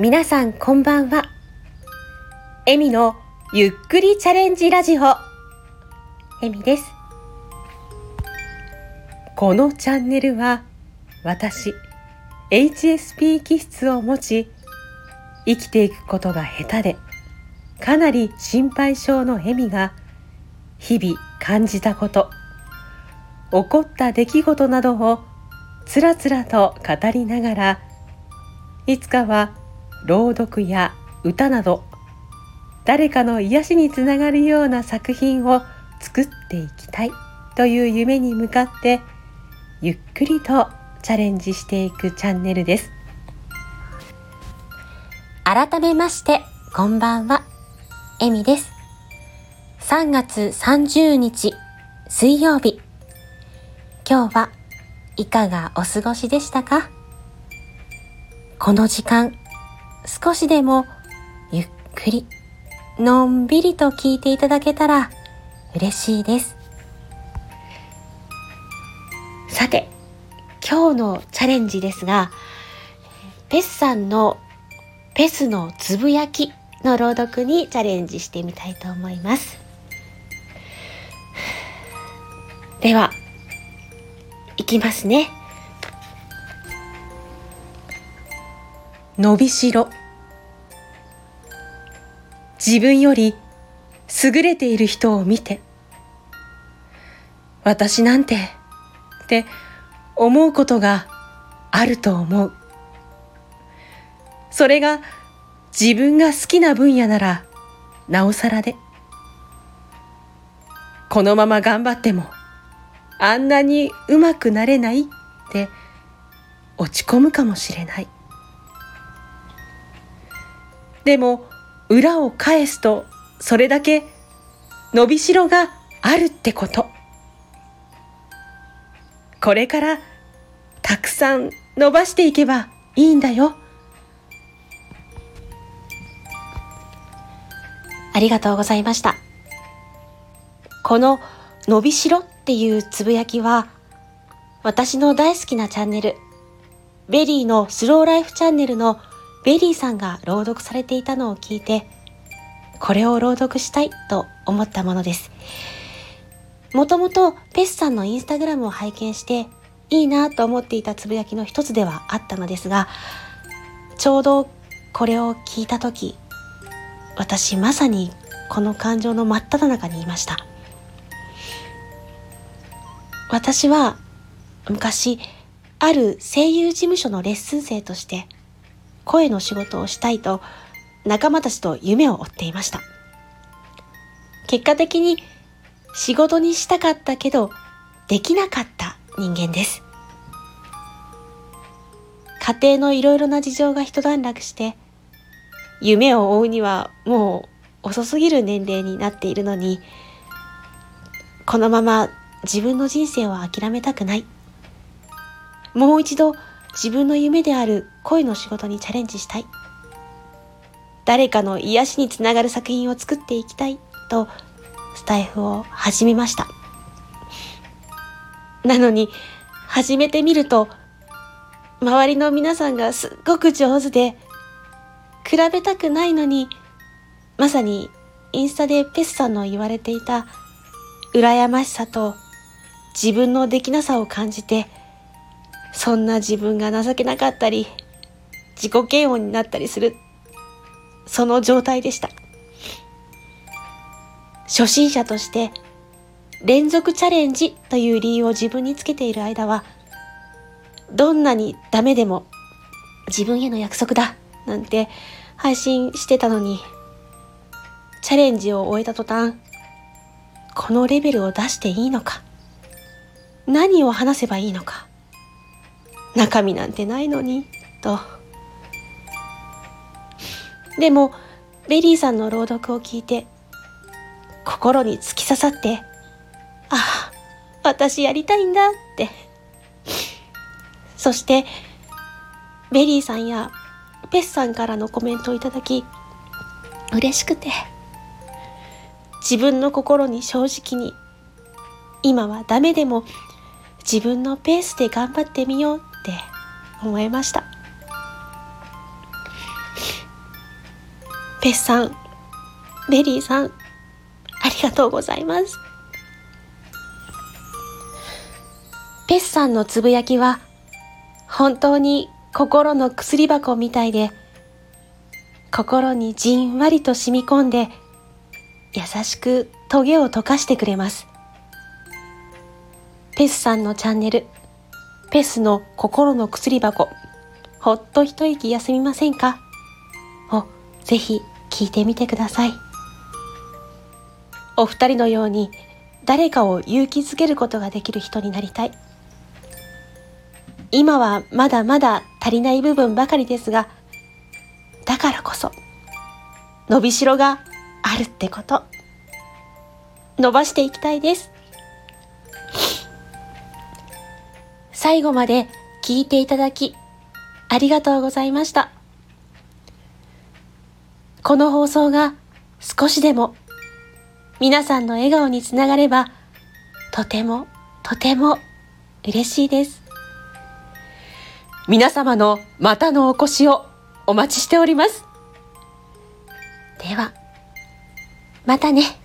皆さんこんばんは。エミのゆっくりチャレンジラジオ。エミです。このチャンネルは私、HSP 気質を持ち、生きていくことが下手で、かなり心配性のエミが、日々感じたこと、起こった出来事などをつらつらと語りながら、いつかは朗読や歌など誰かの癒しにつながるような作品を作っていきたいという夢に向かってゆっくりとチャレンジしていくチャンネルです。改めましてこんばんは。エミです。3月30日水曜日。今日はいかがお過ごしでしたか？この時間少しでもゆっくりのんびりと聞いていただけたら嬉しいです。さて今日のチャレンジですがペスさんのペスのつぶやきの朗読にチャレンジしてみたいと思います。ではいきますね。伸びしろ。自分より優れている人を見て私なんてって思うことがあると思う。それが自分が好きな分野ならなおさらで。このまま頑張ってもあんなにうまくなれないって落ち込むかもしれない。でも裏を返すとそれだけ伸びしろがあるってこと。これからたくさん伸ばしていけばいいんだよ。ありがとうございました。この伸びしろっていうつぶやきは私の大好きなチャンネルベリーのスローライフチャンネルのベリーさんが朗読されていたのを聞いて、これを朗読したいと思ったものです。もともとペスさんのインスタグラムを拝見していいなと思っていたつぶやきの一つではあったのですが、ちょうどこれを聞いたとき、私まさにこの感情の真っ只中にいました。私は昔、ある声優事務所のレッスン生として声の仕事をしたいと仲間たちと夢を追っていました。結果的に仕事にしたかったけどできなかった人間です。家庭のいろいろな事情が一段落して夢を追うにはもう遅すぎる年齢になっているのにこのまま自分の人生を諦めたくない。もう一度自分の夢である恋の仕事にチャレンジしたい。誰かの癒しにつながる作品を作っていきたいとスタイフを始めました。なのに始めてみると周りの皆さんがすっごく上手で比べたくないのにまさにインスタでペスさんの言われていた羨ましさと自分のできなさを感じてそんな自分が情けなかったり、自己嫌悪になったりする、その状態でした。初心者として連続チャレンジという理由を自分につけている間は、どんなにダメでも自分への約束だなんて配信してたのに、チャレンジを終えた途端、このレベルを出していいのか、何を話せばいいのか、中身なんてないのに、と。でも、ベリーさんの朗読を聞いて、心に突き刺さって、ああ、私やりたいんだって。そして、ベリーさんやペスさんからのコメントをいただき、嬉しくて、自分の心に正直に、今はダメでも自分のペースで頑張ってみよう思いましたペスさん、ベリーさん、ありがとうございます。ペスさんのつぶやきは、本当に心の薬箱みたいで、心にじんわりと染み込んで、優しくトゲを溶かしてくれます。ペスさんのチャンネル、ペスの心の薬箱、ほっと一息休みませんか？をぜひ聞いてみてください。お二人のように誰かを勇気づけることができる人になりたい。今はまだまだ足りない部分ばかりですが、だからこそ、伸びしろがあるってこと、伸ばしていきたいです。最後まで聞いていただき、ありがとうございました。この放送が少しでも皆さんの笑顔につながれば、とてもとても嬉しいです。皆様のまたのお越しをお待ちしております。では、またね。